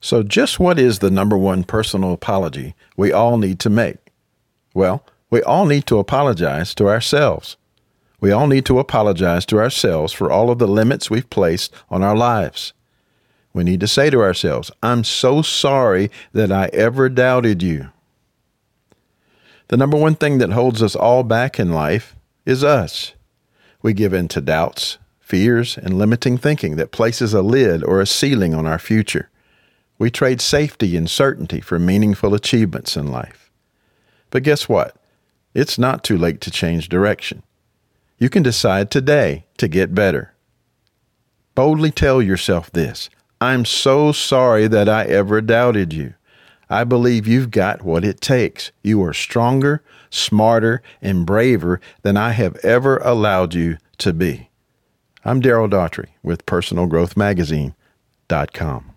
So, just what is the number one personal apology we all need to make? Well, we all need to apologize to ourselves. We all need to apologize to ourselves for all of the limits we've placed on our lives. We need to say to ourselves, I'm so sorry that I ever doubted you. The number one thing that holds us all back in life is us. We give in to doubts, fears, and limiting thinking that places a lid or a ceiling on our future. We trade safety and certainty for meaningful achievements in life. But guess what? It's not too late to change direction. You can decide today to get better. Boldly tell yourself this I'm so sorry that I ever doubted you. I believe you've got what it takes. You are stronger, smarter, and braver than I have ever allowed you to be. I'm Daryl Daughtry with PersonalGrowthMagazine.com.